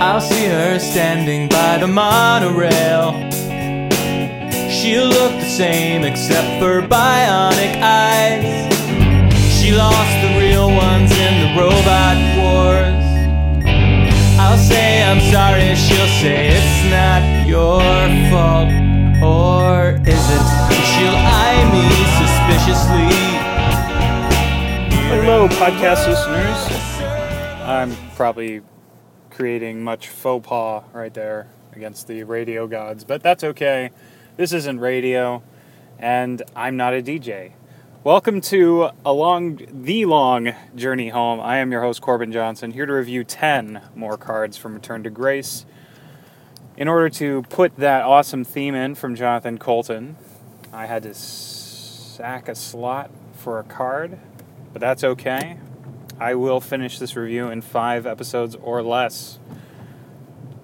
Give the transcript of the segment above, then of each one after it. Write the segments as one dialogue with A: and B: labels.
A: I'll see her standing by the monorail. She'll look the same except for bionic eyes. She lost the real ones in the robot wars. I'll say I'm sorry, she'll say it's not your fault. Or is it? She'll eye me suspiciously.
B: Hello, podcast listeners. I'm probably creating much faux pas right there against the radio gods, but that's okay. This isn't radio, and I'm not a DJ. Welcome to a long, the long journey home. I am your host Corbin Johnson, here to review 10 more cards from Return to Grace. In order to put that awesome theme in from Jonathan Coulton, I had to sack a slot for a card, but that's okay. I will finish this review in five episodes or less.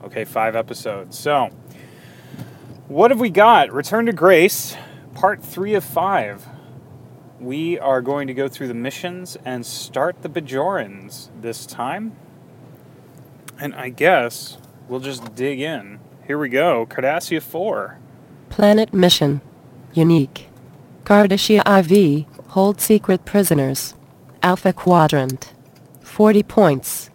B: Okay, five episodes. So, what have we got? Return to Grace, part three of five. We are going to go through the missions and start the Bajorans this time. And I guess we'll just dig in. Here we go. Cardassia 4.
C: Planet Mission. Unique. Cardassia IV. Hold secret prisoners. Alpha Quadrant. 40 points.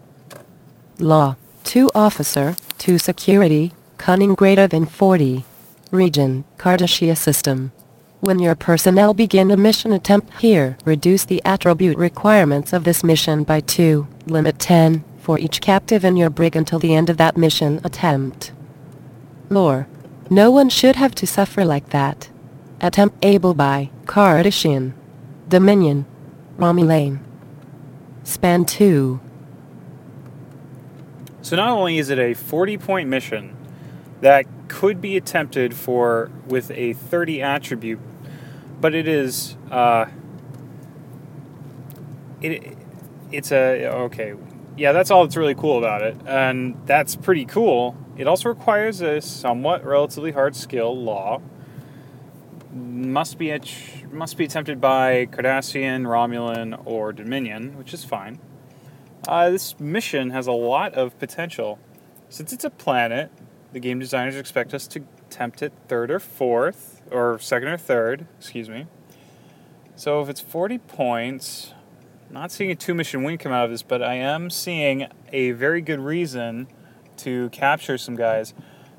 C: Law. 2 Officer. 2 Security. Cunning greater than 40. Region. Cardassia System. When your personnel begin a mission attempt here, reduce the attribute requirements of this mission by 2. Limit 10 for each captive in your brig until the end of that mission attempt. Lore. No one should have to suffer like that. Attempt able by Cardassian. Dominion. Romulan. Span 2.
B: So not only is it a 40 point mission that could be attempted for with a 30 attribute, but it is uh, it it's a okay yeah that's all that's really cool about it and that's pretty cool it also requires a somewhat relatively hard skill law must be ach- must be attempted by Cardassian, Romulan, or Dominion, which is fine. Uh, this mission has a lot of potential. Since it's a planet, the game designers expect us to attempt it third or fourth, or second or third, excuse me. So if it's 40 points, not seeing a two mission win come out of this, but I am seeing a very good reason to capture some guys.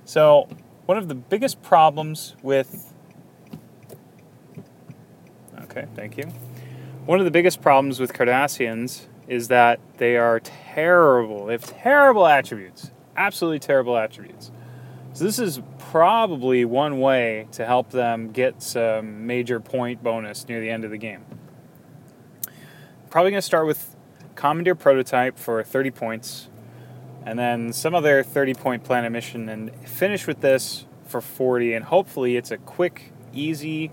B: So, one of the biggest problems with. Okay, thank you. One of the biggest problems with Cardassians is that they are terrible. They have terrible attributes. Absolutely terrible attributes. So, this is probably one way to help them get some major point bonus near the end of the game. Probably going to start with Commandeer Prototype for 30 points, and then some other 30 point planet mission, and finish with this for 40. And hopefully, it's a quick, easy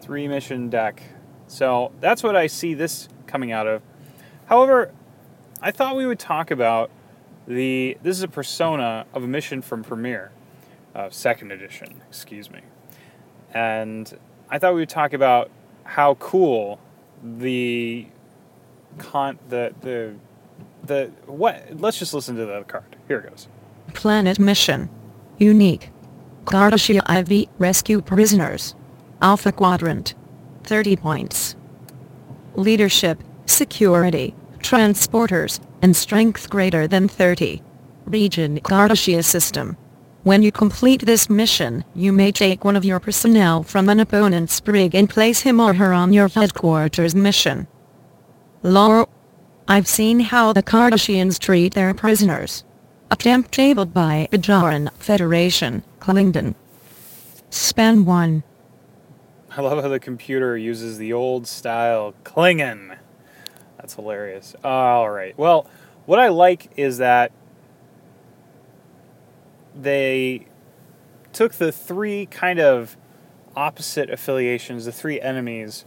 B: three mission deck. So, that's what I see this coming out of. However, I thought we would talk about the. This is a persona of a mission from Premiere, uh, second edition, excuse me. And I thought we would talk about how cool the con the the the what let's just listen to the card here it goes
D: Planet Mission. Unique. Cardassia IV Rescue Prisoners. Alpha Quadrant. 30 points. Leadership, Security, Transporters, and Strength greater than 30. Region Cardassia System. When you complete this mission, you may take one of your personnel from an opponent's brig and place him or her on your headquarters mission. Lore. I've seen how the Cardassians treat their prisoners. Attempt tabled by Bajoran Federation, Klington. Span 1.
B: I love how the computer uses the old style klingon that's hilarious. All right. Well what i like is that they took the three kind of opposite affiliations the three enemies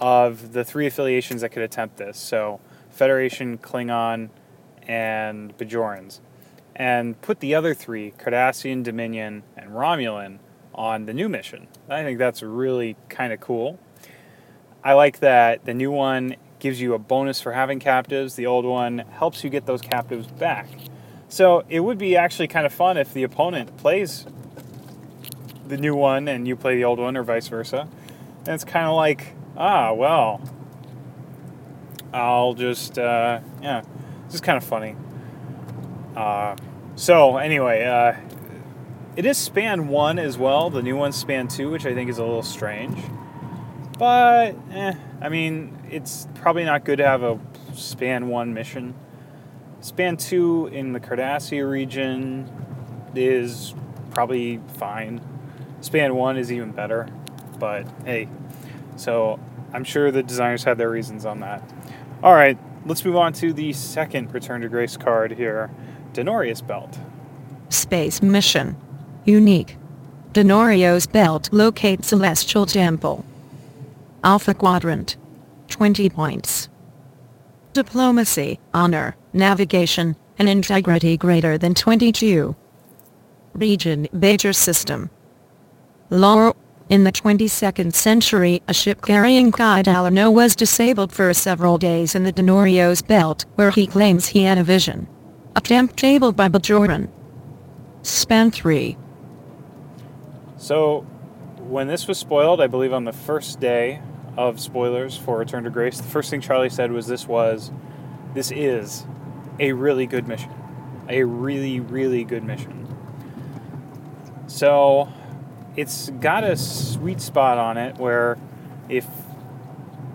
B: of the three affiliations that could attempt this. So federation klingon and bajorans. And put the other three, Cardassian, Dominion, and Romulan, on the new mission. I think that's really kind of cool. I like that the new one gives you a bonus for having captives, the old one helps you get those captives back. So it would be actually kind of fun if the opponent plays the new one and you play the old one, or vice versa. And it's kind of like, ah, well, I'll just, uh, yeah, it's just kind of funny. Uh, so anyway, uh, it is span one as well. The new one's span two, which I think is a little strange. But, eh, I mean, it's probably not good to have a span one mission. Span two in the Cardassia region is probably fine. Span one is even better, but hey, so I'm sure the designers had their reasons on that. All right, let's move on to the second Return to Grace card here Denorios Belt.
D: Space Mission. Unique. Denorios Belt locate Celestial Temple. Alpha Quadrant. 20 points. Diplomacy, Honor, Navigation, and Integrity greater than 22. Region Bajor System. Lore in the 22nd century, a ship carrying Kai Taluno was disabled for several days in the Denorios belt, where he claims he had a vision. Attempt tabled by Bajoran. Span 3.
B: So, when this was spoiled, I believe on the first day of spoilers for Return to Grace, the first thing Charlie said was this was, this is a really good mission. A really, really good mission. So, it's got a sweet spot on it where if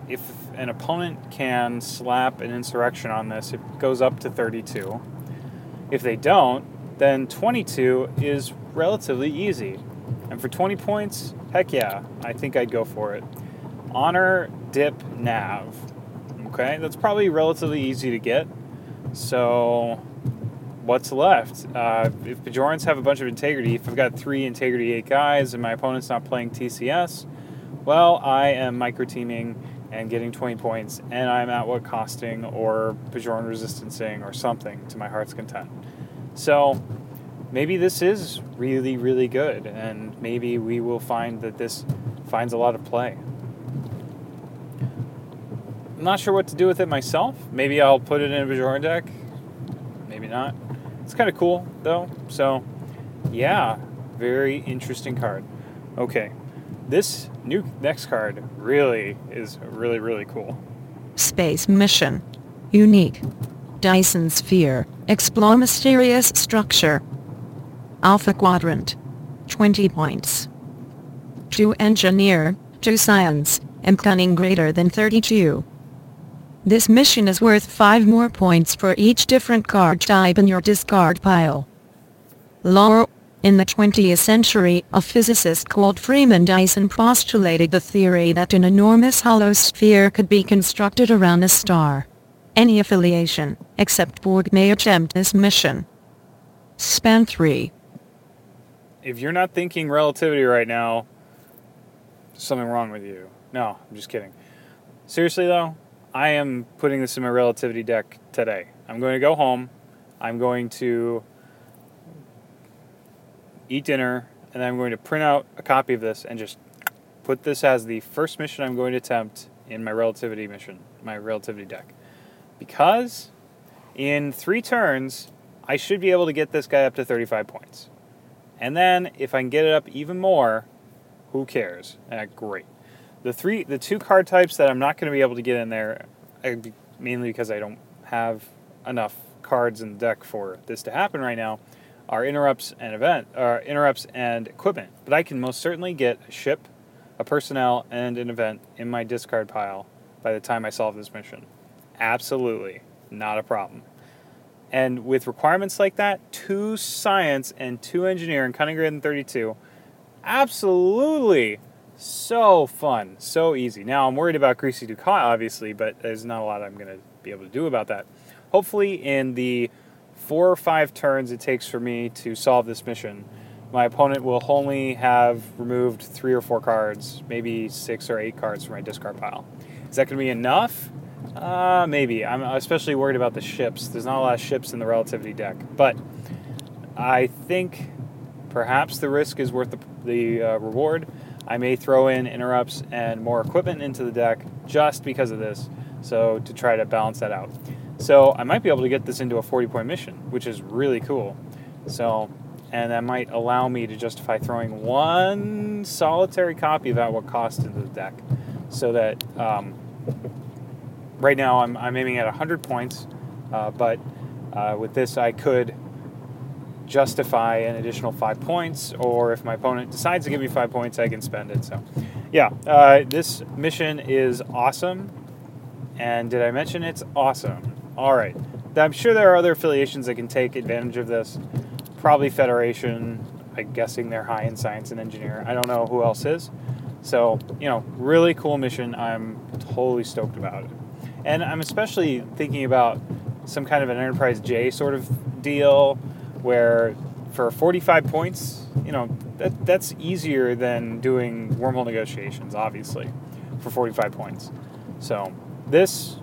B: if an opponent can slap an insurrection on this, it goes up to 32. If they don't, then 22 is relatively easy. And for 20 points, heck yeah, I think I'd go for it. Honor, dip, nav. Okay, that's probably relatively easy to get. So what's left? Uh, if Bajorans have a bunch of integrity, if I've got three integrity eight guys and my opponent's not playing TCS, well, I am micro teaming and getting 20 points, and I'm at what costing or Bajoran resistancing or something to my heart's content. So maybe this is really, really good, and maybe we will find that this finds a lot of play. I'm not sure what to do with it myself. Maybe I'll put it in a Bajoran deck. Maybe not. It's kind of cool though. So, yeah, very interesting card. Okay, this new next card really is really really cool.
D: Space Mission. Unique. Dyson Sphere. Explore mysterious structure. Alpha Quadrant. 20 points. 2 Engineer, 2 Science, and Cunning greater than 32. This mission is worth 5 more points for each different card type in your discard pile. Lore In the 20th century, a physicist called Freeman Dyson postulated the theory that an enormous hollow sphere could be constructed around a star. Any affiliation, except Borg may attempt this mission. Span 3.
B: If you're not thinking relativity right now, something wrong with you. No, I'm just kidding. Seriously though, I am putting this in my relativity deck today. I'm going to go home. I'm going to eat dinner, and I'm going to print out a copy of this and just put this as the first mission I'm going to attempt in my relativity mission, my relativity deck. Because in three turns, I should be able to get this guy up to 35 points. And then if I can get it up even more, who cares? Uh, great. The three, the two card types that I'm not going to be able to get in there, uh, mainly because I don't have enough cards in the deck for this to happen right now, are interrupts and event, or interrupts and equipment. But I can most certainly get a ship, a personnel, and an event in my discard pile by the time I solve this mission. Absolutely, not a problem. And with requirements like that, two science and two engineer and cunning greater than 32, absolutely so fun, so easy. Now I'm worried about Greasy Dukat, obviously, but there's not a lot I'm going to be able to do about that. Hopefully, in the four or five turns it takes for me to solve this mission, my opponent will only have removed three or four cards, maybe six or eight cards from my discard pile. Is that going to be enough? Uh, maybe. I'm especially worried about the ships. There's not a lot of ships in the relativity deck, but I think perhaps the risk is worth the, the uh, reward. I may throw in interrupts and more equipment into the deck just because of this, so to try to balance that out. So I might be able to get this into a 40 point mission, which is really cool. So, and that might allow me to justify throwing one solitary copy of At What Cost into the deck. So that um, right now I'm, I'm aiming at 100 points, uh, but uh, with this I could justify an additional five points, or if my opponent decides to give me five points, I can spend it. So, yeah, uh, this mission is awesome. And did I mention it's awesome? All right. I'm sure there are other affiliations that can take advantage of this. Probably Federation. I'm guessing they're high in science and engineer. I don't know who else is. So, you know, really cool mission. I'm totally stoked about it. And I'm especially thinking about some kind of an Enterprise J sort of deal where for 45 points, you know, that, that's easier than doing wormhole negotiations, obviously, for 45 points. So this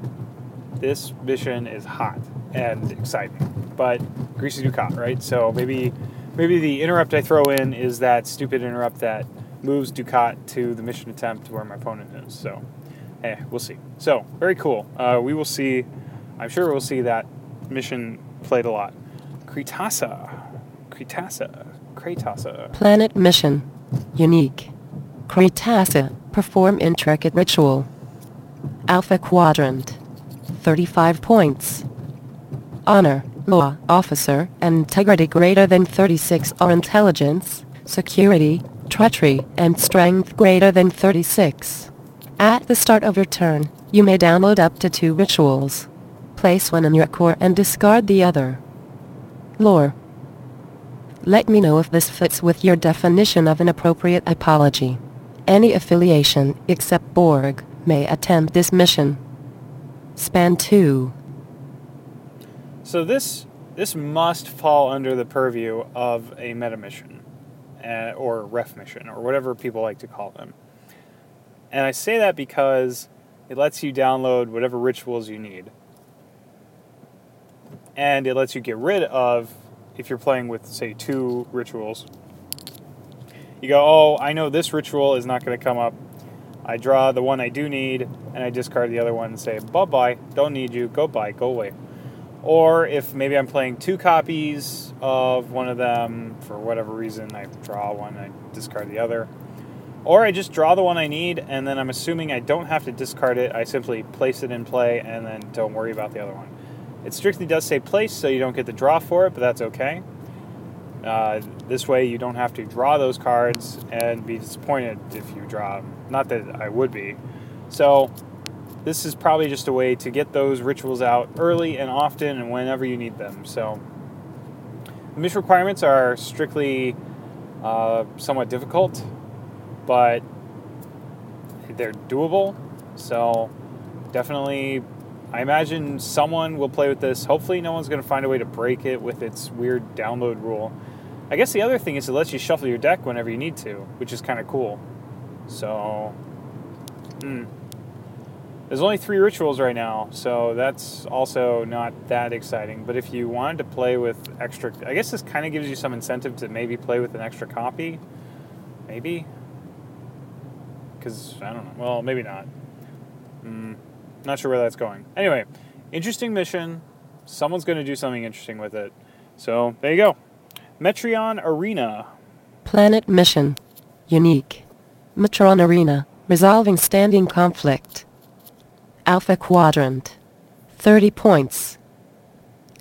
B: this mission is hot and exciting, but greasy Dukat, right? So maybe maybe the interrupt I throw in is that stupid interrupt that moves Dukat to the mission attempt where my opponent is. So, hey, we'll see. So very cool. Uh, we will see. I'm sure we'll see that mission played a lot. Kritasa. Kritasa. Kratasa.
C: Planet mission. Unique. Kratasa. Perform intricate ritual. Alpha Quadrant. 35 points. Honor, Law, Officer, Integrity greater than 36 or Intelligence, Security, Treachery, and Strength greater than 36. At the start of your turn, you may download up to two rituals. Place one in your core and discard the other. Lore. Let me know if this fits with your definition of an appropriate apology. Any affiliation, except Borg, may attempt this mission. Span 2.
B: So this this must fall under the purview of a meta mission, uh, or ref mission, or whatever people like to call them. And I say that because it lets you download whatever rituals you need. And it lets you get rid of if you're playing with say two rituals you go oh i know this ritual is not going to come up. I draw the one i do need and i discard the other one and say bye bye don't need you. Go bye go away. Or if maybe i'm playing two copies of one of them for whatever reason i draw one i discard the other or i just draw the one i need and then i'm assuming i don't have to discard it i simply place it in play and then don't worry about the other one it strictly does say place, so you don't get the draw for it, but that's okay. Uh, this way, you don't have to draw those cards and be disappointed if you draw them. Not that I would be. So, this is probably just a way to get those rituals out early and often and whenever you need them. So, the mission requirements are strictly uh, somewhat difficult, but they're doable. So, definitely I imagine someone will play with this. Hopefully, no one's going to find a way to break it with its weird download rule. I guess the other thing is it lets you shuffle your deck whenever you need to, which is kind of cool. So, hmm. There's only three rituals right now, so that's also not that exciting. But if you wanted to play with extra, I guess this kind of gives you some incentive to maybe play with an extra copy. Maybe. Because, I don't know. Well, maybe not. Hmm. Not sure where that's going. Anyway, interesting mission. Someone's going to do something interesting with it. So there you go. Metreon Arena.
C: Planet mission. Unique. Metron Arena. Resolving standing conflict. Alpha Quadrant. 30 points.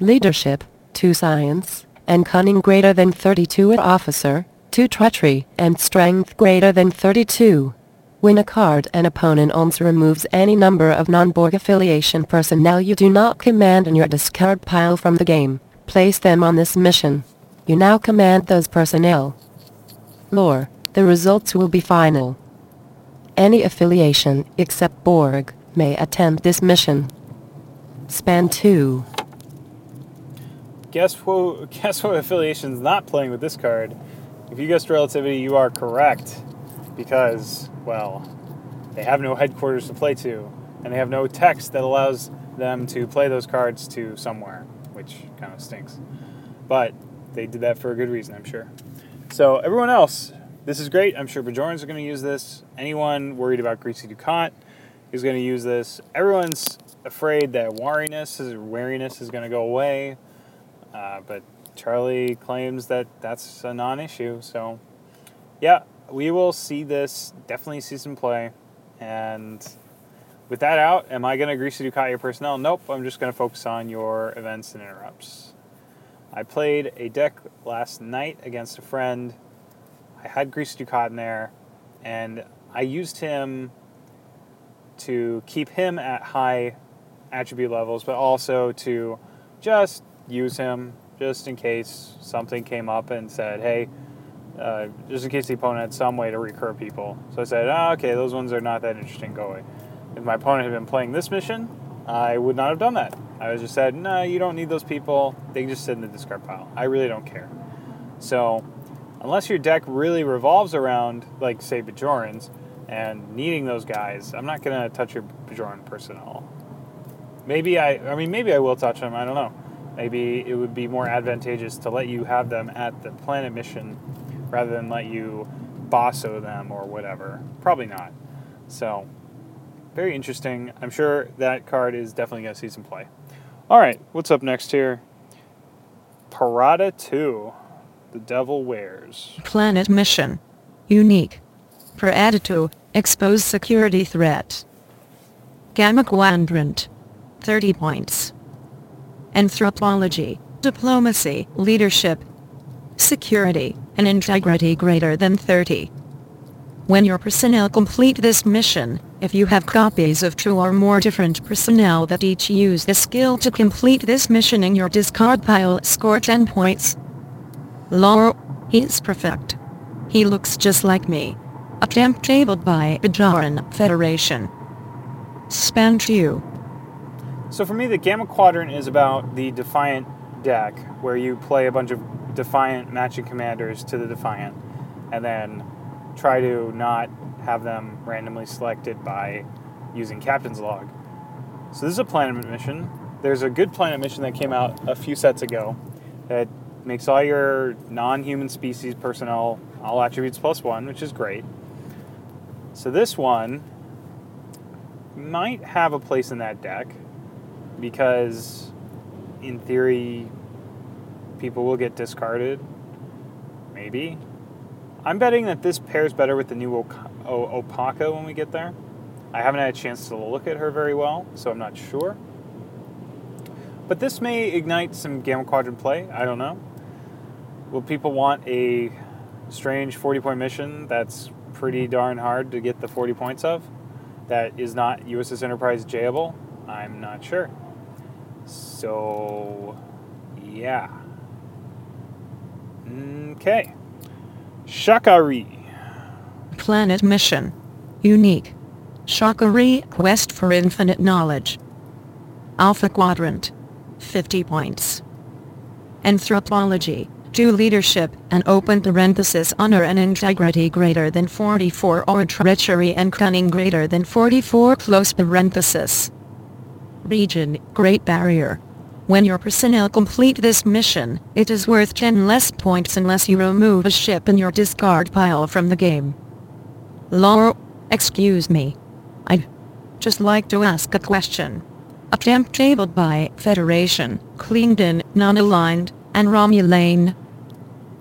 C: Leadership, 2 science, and cunning greater than 32 officer, 2 treachery, and strength greater than 32. When a card an opponent owns removes any number of non-Borg affiliation personnel you do not command in your discard pile from the game, place them on this mission. You now command those personnel. Lore, the results will be final. Any affiliation, except Borg, may attempt this mission. Span 2.
B: Guess who, guess what affiliation's not playing with this card? If you guessed relativity, you are correct. Because well, they have no headquarters to play to, and they have no text that allows them to play those cards to somewhere, which kind of stinks. But they did that for a good reason, I'm sure. So everyone else, this is great. I'm sure Bajorans are going to use this. Anyone worried about Greasy Dukat is going to use this. Everyone's afraid that wariness is wariness is going to go away, uh, but Charlie claims that that's a non-issue. So, yeah, we will see this. Definitely see some play, and with that out, am I going to grease Dukat your personnel? Nope. I'm just going to focus on your events and interrupts. I played a deck last night against a friend. I had Grease Dukat in there, and I used him to keep him at high attribute levels, but also to just use him just in case something came up and said, hey, uh, just in case the opponent had some way to recur people. So I said, oh, okay, those ones are not that interesting, go away. If my opponent had been playing this mission, I would not have done that. I would just said, no, you don't need those people. They can just sit in the discard pile. I really don't care. So, unless your deck really revolves around, like, say, Bajorans, and needing those guys, I'm not going to touch your Bajoran personnel. Maybe I, I mean, maybe I will touch them. I don't know. Maybe it would be more advantageous to let you have them at the planet mission rather than let you bosso them or whatever. Probably not. So, very interesting. I'm sure that card is definitely going to see some play. All right, what's up next here? Parada 2. The Devil Wears.
D: Planet mission. Unique. Parada II, expose security threat. Gamma Quadrant. 30 points. Anthropology, diplomacy, leadership, security, and integrity greater than 30. When your personnel complete this mission, if you have copies of two or more different personnel that each use the skill to complete this mission in your discard pile, score 10 points. Lore, he's perfect. He looks just like me. A Attempt tabled by Bajoran Federation. Span 2.
B: So for me, the Gamma Quadrant is about the Defiant deck, where you play a bunch of Defiant matching commanders to the Defiant, and then try to not have them randomly selected by using Captain's Log. So this is a planet mission. There's a good planet mission that came out a few sets ago that makes all your non-human species personnel all attributes plus one, which is great. So this one might have a place in that deck because in theory people will get discarded. Maybe. I'm betting that this pairs better with the new opaka when we get there. I haven't had a chance to look at her very well so i'm not sure. But this may ignite some gamma quadrant play. I don't know. Will people want a strange 40 point mission that's pretty darn hard to get the 40 points of? That is not uss enterprise jable? I'm not sure. So, yeah. Okay. Sha Ka Ree.
D: Planet mission. Unique. Sha Ka Ree quest for infinite knowledge. Alpha quadrant. 50 points. Anthropology. Do leadership and open parenthesis honor and integrity greater than 44 or treachery and cunning greater than 44 close parenthesis. Region, Great Barrier. When your personnel complete this mission, it is worth 10 less points unless you remove a ship in your discard pile from the game. Lore, excuse me. I'd just like to ask a question. Attempt tabled by Federation, Klington, non-aligned, and Romulan.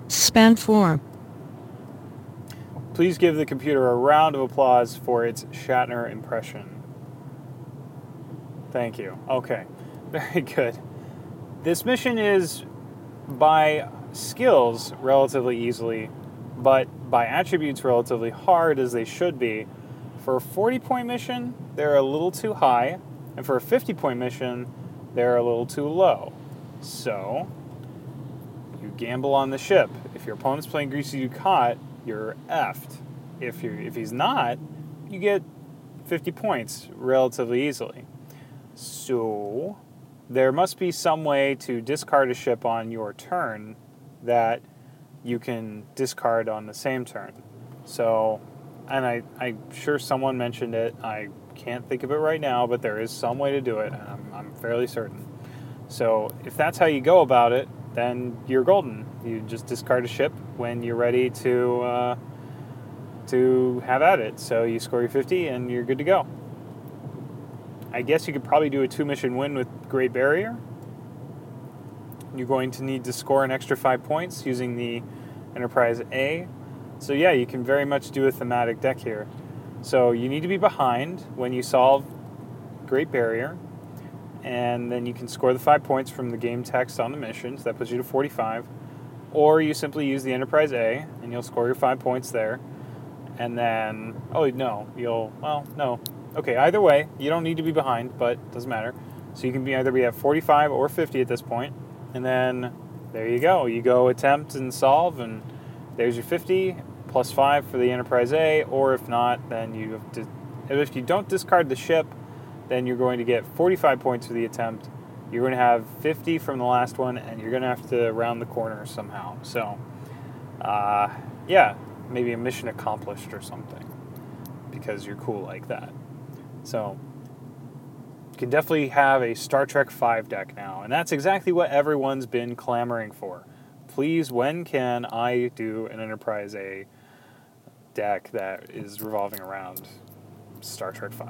D: Span 4.
B: Please give the computer a round of applause for its Shatner impression. Thank you. Okay. Very good. This mission is by skills relatively easily, but by attributes relatively hard as they should be. For a 40 point mission, they're a little too high, and for a 50 point mission, they're a little too low. So, you gamble on the ship. If your opponent's playing Greasy Dukat, you're effed. If, you if he's not, you get 50 points relatively easily. So, there must be some way to discard a ship on your turn that you can discard on the same turn. So, and I, I'm sure someone mentioned it. I can't think of it right now, but there is some way to do it, I'm, I'm fairly certain. So, if that's how you go about it, then you're golden. You just discard a ship when you're ready to uh, to have at it. So you score your 50, and you're good to go. I guess you could probably do a two mission win with Great Barrier. You're going to need to score an extra five points using the Enterprise A. So, yeah, you can very much do a thematic deck here. So, you need to be behind when you solve Great Barrier, and then you can score the five points from the game text on the mission. So, that puts you to 45. Or you simply use the Enterprise A, and you'll score your five points there. And then, oh, no, you'll, well, no. Okay, either way, you don't need to be behind, but doesn't matter. So you can be either be at 45 or 50 at this point, and then there you go. You go attempt and solve, and there's your 50 plus 5 for the Enterprise A, or if not, then you have to, if you don't discard the ship, then you're going to get 45 points for the attempt. You're going to have 50 from the last one, and you're going to have to round the corner somehow. So, uh, yeah, maybe a mission accomplished or something because you're cool like that. So, you can definitely have a Star Trek V deck now, and that's exactly what everyone's been clamoring for. Please, when can I do an Enterprise A deck that is revolving around Star Trek V?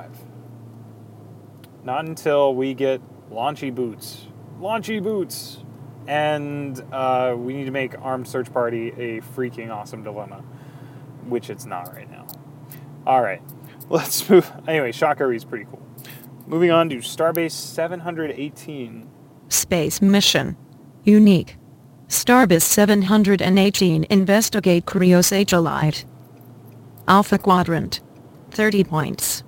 B: Not until we get launchy boots. Launchy boots! And uh, we need to make Armed Search Party a freaking awesome dilemma, which it's not right now. All right, let's move. Anyway, Shocker is pretty cool. Moving on to Starbase 718.
D: Space Mission. Unique. Starbase 718 Investigate Krios Cryosatellite. Alpha Quadrant. 30 points.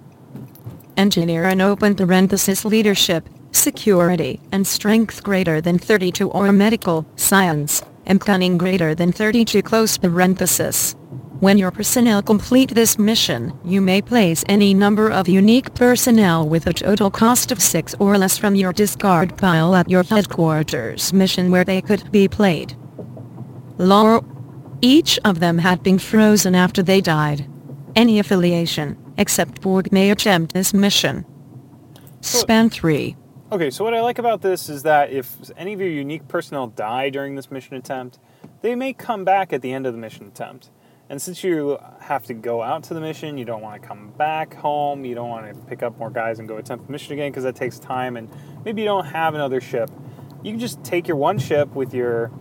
D: Engineer and open parenthesis leadership, security, and strength greater than 32 or medical, science, and cunning greater than 32 close parenthesis. When your personnel complete this mission, you may place any number of unique personnel with a total cost of 6 or less from your discard pile at your headquarters mission where they could be played. Lore. Each of them had been frozen after they died. Any affiliation, except Borg may attempt this mission. Span 3.
B: Okay, so what I like about this is that if any of your unique personnel die during this mission attempt, they may come back at the end of the mission attempt. And since you have to go out to the mission, you don't want to come back home, you don't want to pick up more guys and go attempt the mission again because that takes time, and maybe you don't have another ship. You can just take your one ship with your,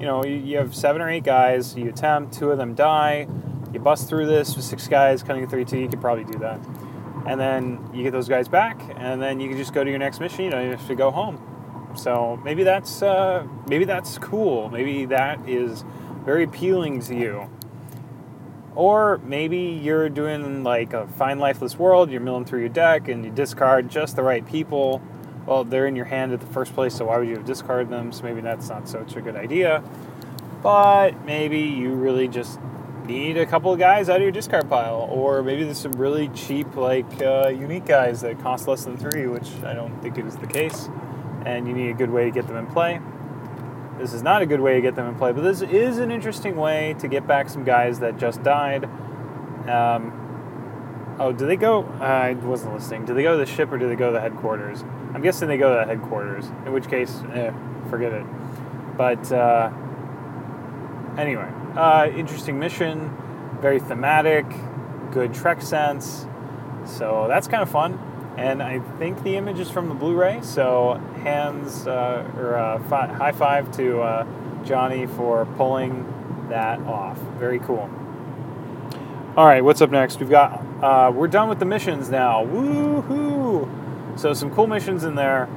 B: you know, you- have seven or eight guys, you attempt, two of them die, you bust through this with six guys, cutting 3 2, you could probably do that. And then you get those guys back, and then you can just go to your next mission, you don't have to go home. So maybe that's uh, maybe that's cool. Maybe that is very appealing to you. Or maybe you're doing like a find lifeless world, you're milling through your deck and you discard just the right people. Well, they're in your hand at the first place, so why would you have discarded them? So maybe that's not such a good idea. But maybe you really just need a couple of guys out of your discard pile. Or maybe there's some really cheap, like uh, unique guys that cost less than three, which I don't think is the case. And you need a good way to get them in play. This is not a good way to get them in play, but this is an interesting way to get back some guys that just died. Um, oh, do they go? Uh, I wasn't listening. Do they go to the ship or do they go to the headquarters? I'm guessing they go to the headquarters. In which case, eh, forget it. But uh, anyway, uh, interesting mission, very thematic, good Trek sense. So that's kind of fun. And I think the image is from the Blu-ray. So hands uh, or uh, fi- high five to uh, Johnny for pulling that off. Very cool. All right, what's up next? We've got uh, we're done with the missions now. Woohoo! So some cool missions in there.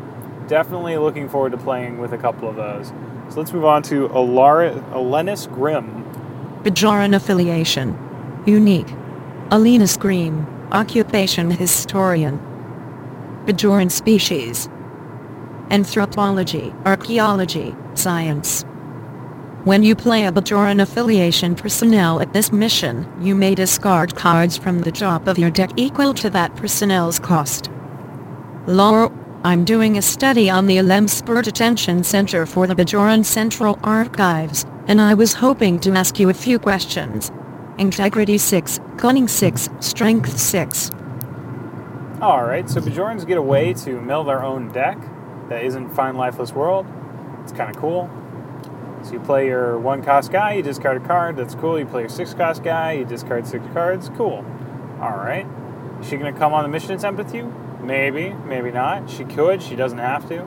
B: Definitely looking forward to playing with a couple of those. So let's move on to Alara, Alennis Grimm.
D: Bajoran affiliation. Unique. Alina Scream. Occupation historian. Bajoran species. Anthropology, archaeology, science. When you play a Bajoran affiliation personnel at this mission, you may discard cards from the top of your deck equal to that personnel's cost. Lore, I'm doing a study on the Elemspur Detention Center for the Bajoran Central Archives, and I was hoping to ask you a few questions. Integrity 6, Cunning 6, Strength 6.
B: All right, so Bajorans get a way to mill their own deck that isn't Find Lifeless World. It's kind of cool. So you play your one cost guy, you discard a card. That's cool. You play your six cost guy, you discard six cards. Cool. All right. Is she gonna come on the mission attempt with you? Maybe, maybe not. She could. She doesn't have to.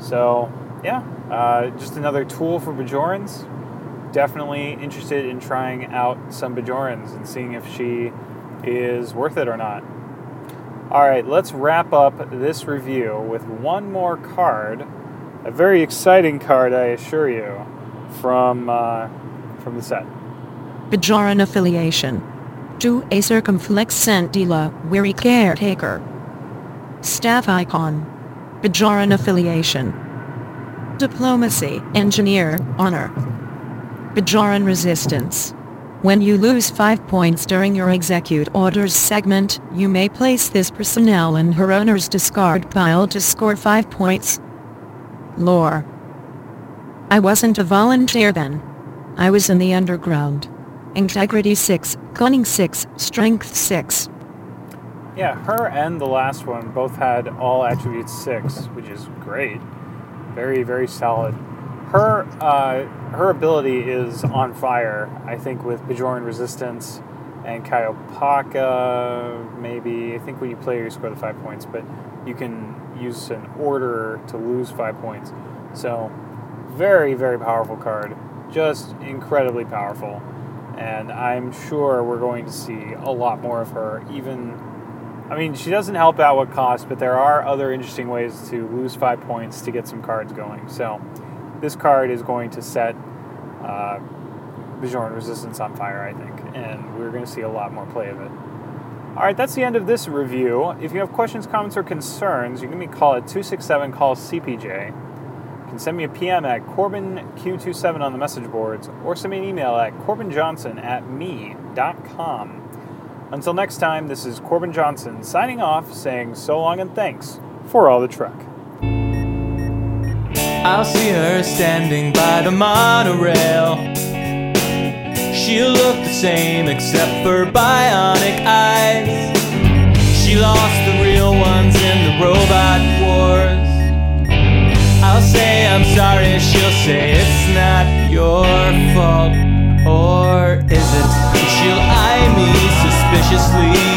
B: So, yeah, uh, just another tool for Bajorans. Definitely interested in trying out some Bajorans and seeing if she is worth it or not. All right, let's wrap up this review with one more card, a very exciting card, I assure you, from uh, from the set.
D: Bajoran affiliation. To a circumflex centila, weary caretaker. Staff icon. Bajoran affiliation. Diplomacy, engineer, honor. Bajoran resistance. When you lose 5 points during your execute orders segment, you may place this personnel in her owner's discard pile to score 5 points. Lore. I wasn't a volunteer then. I was in the underground. Integrity 6, Cunning 6, Strength 6.
B: Yeah, her and the last one both had all attributes 6, which is great. Very, very solid. Her uh, her ability is on fire, I think, with Bajoran Resistance and Kai Opaka, maybe. I think when you play, you score the 5 points, but you can use an order to lose 5 points. So, very, very powerful card. Just incredibly powerful and I'm sure we're going to see a lot more of her. Even, I mean, she doesn't help out with cost, but there are other interesting ways to lose five points to get some cards going. So, this card is going to set uh, Bajoran Resistance on fire, I think, and we're going to see a lot more play of it. All right, that's the end of this review. If you have questions, comments, or concerns, you can give me a call at 267 call CPJ You can send me a PM at CorbinQ27 on the message boards or send me an email at corbinjohnson at me.com. Until next time, this is Corbin Johnson signing off, saying so long and thanks for all the truck.
A: I'll see her standing by the monorail. She'll look the same except for bionic eyes. She lost the real ones in the robot wars. I'll say I'm sorry, she'll say it's not your fault. Or is it? She'll eye me suspiciously.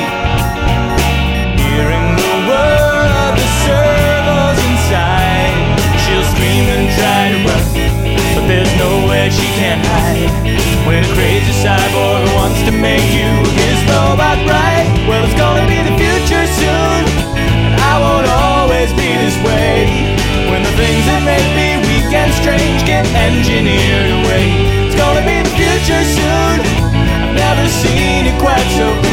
A: crazy cyborg wants to make you his robot, right? Well, it's gonna be the future soon, and I won't always be this way. When the things that make me weak and strange get engineered away, it's gonna be the future soon. I've never seen it quite so.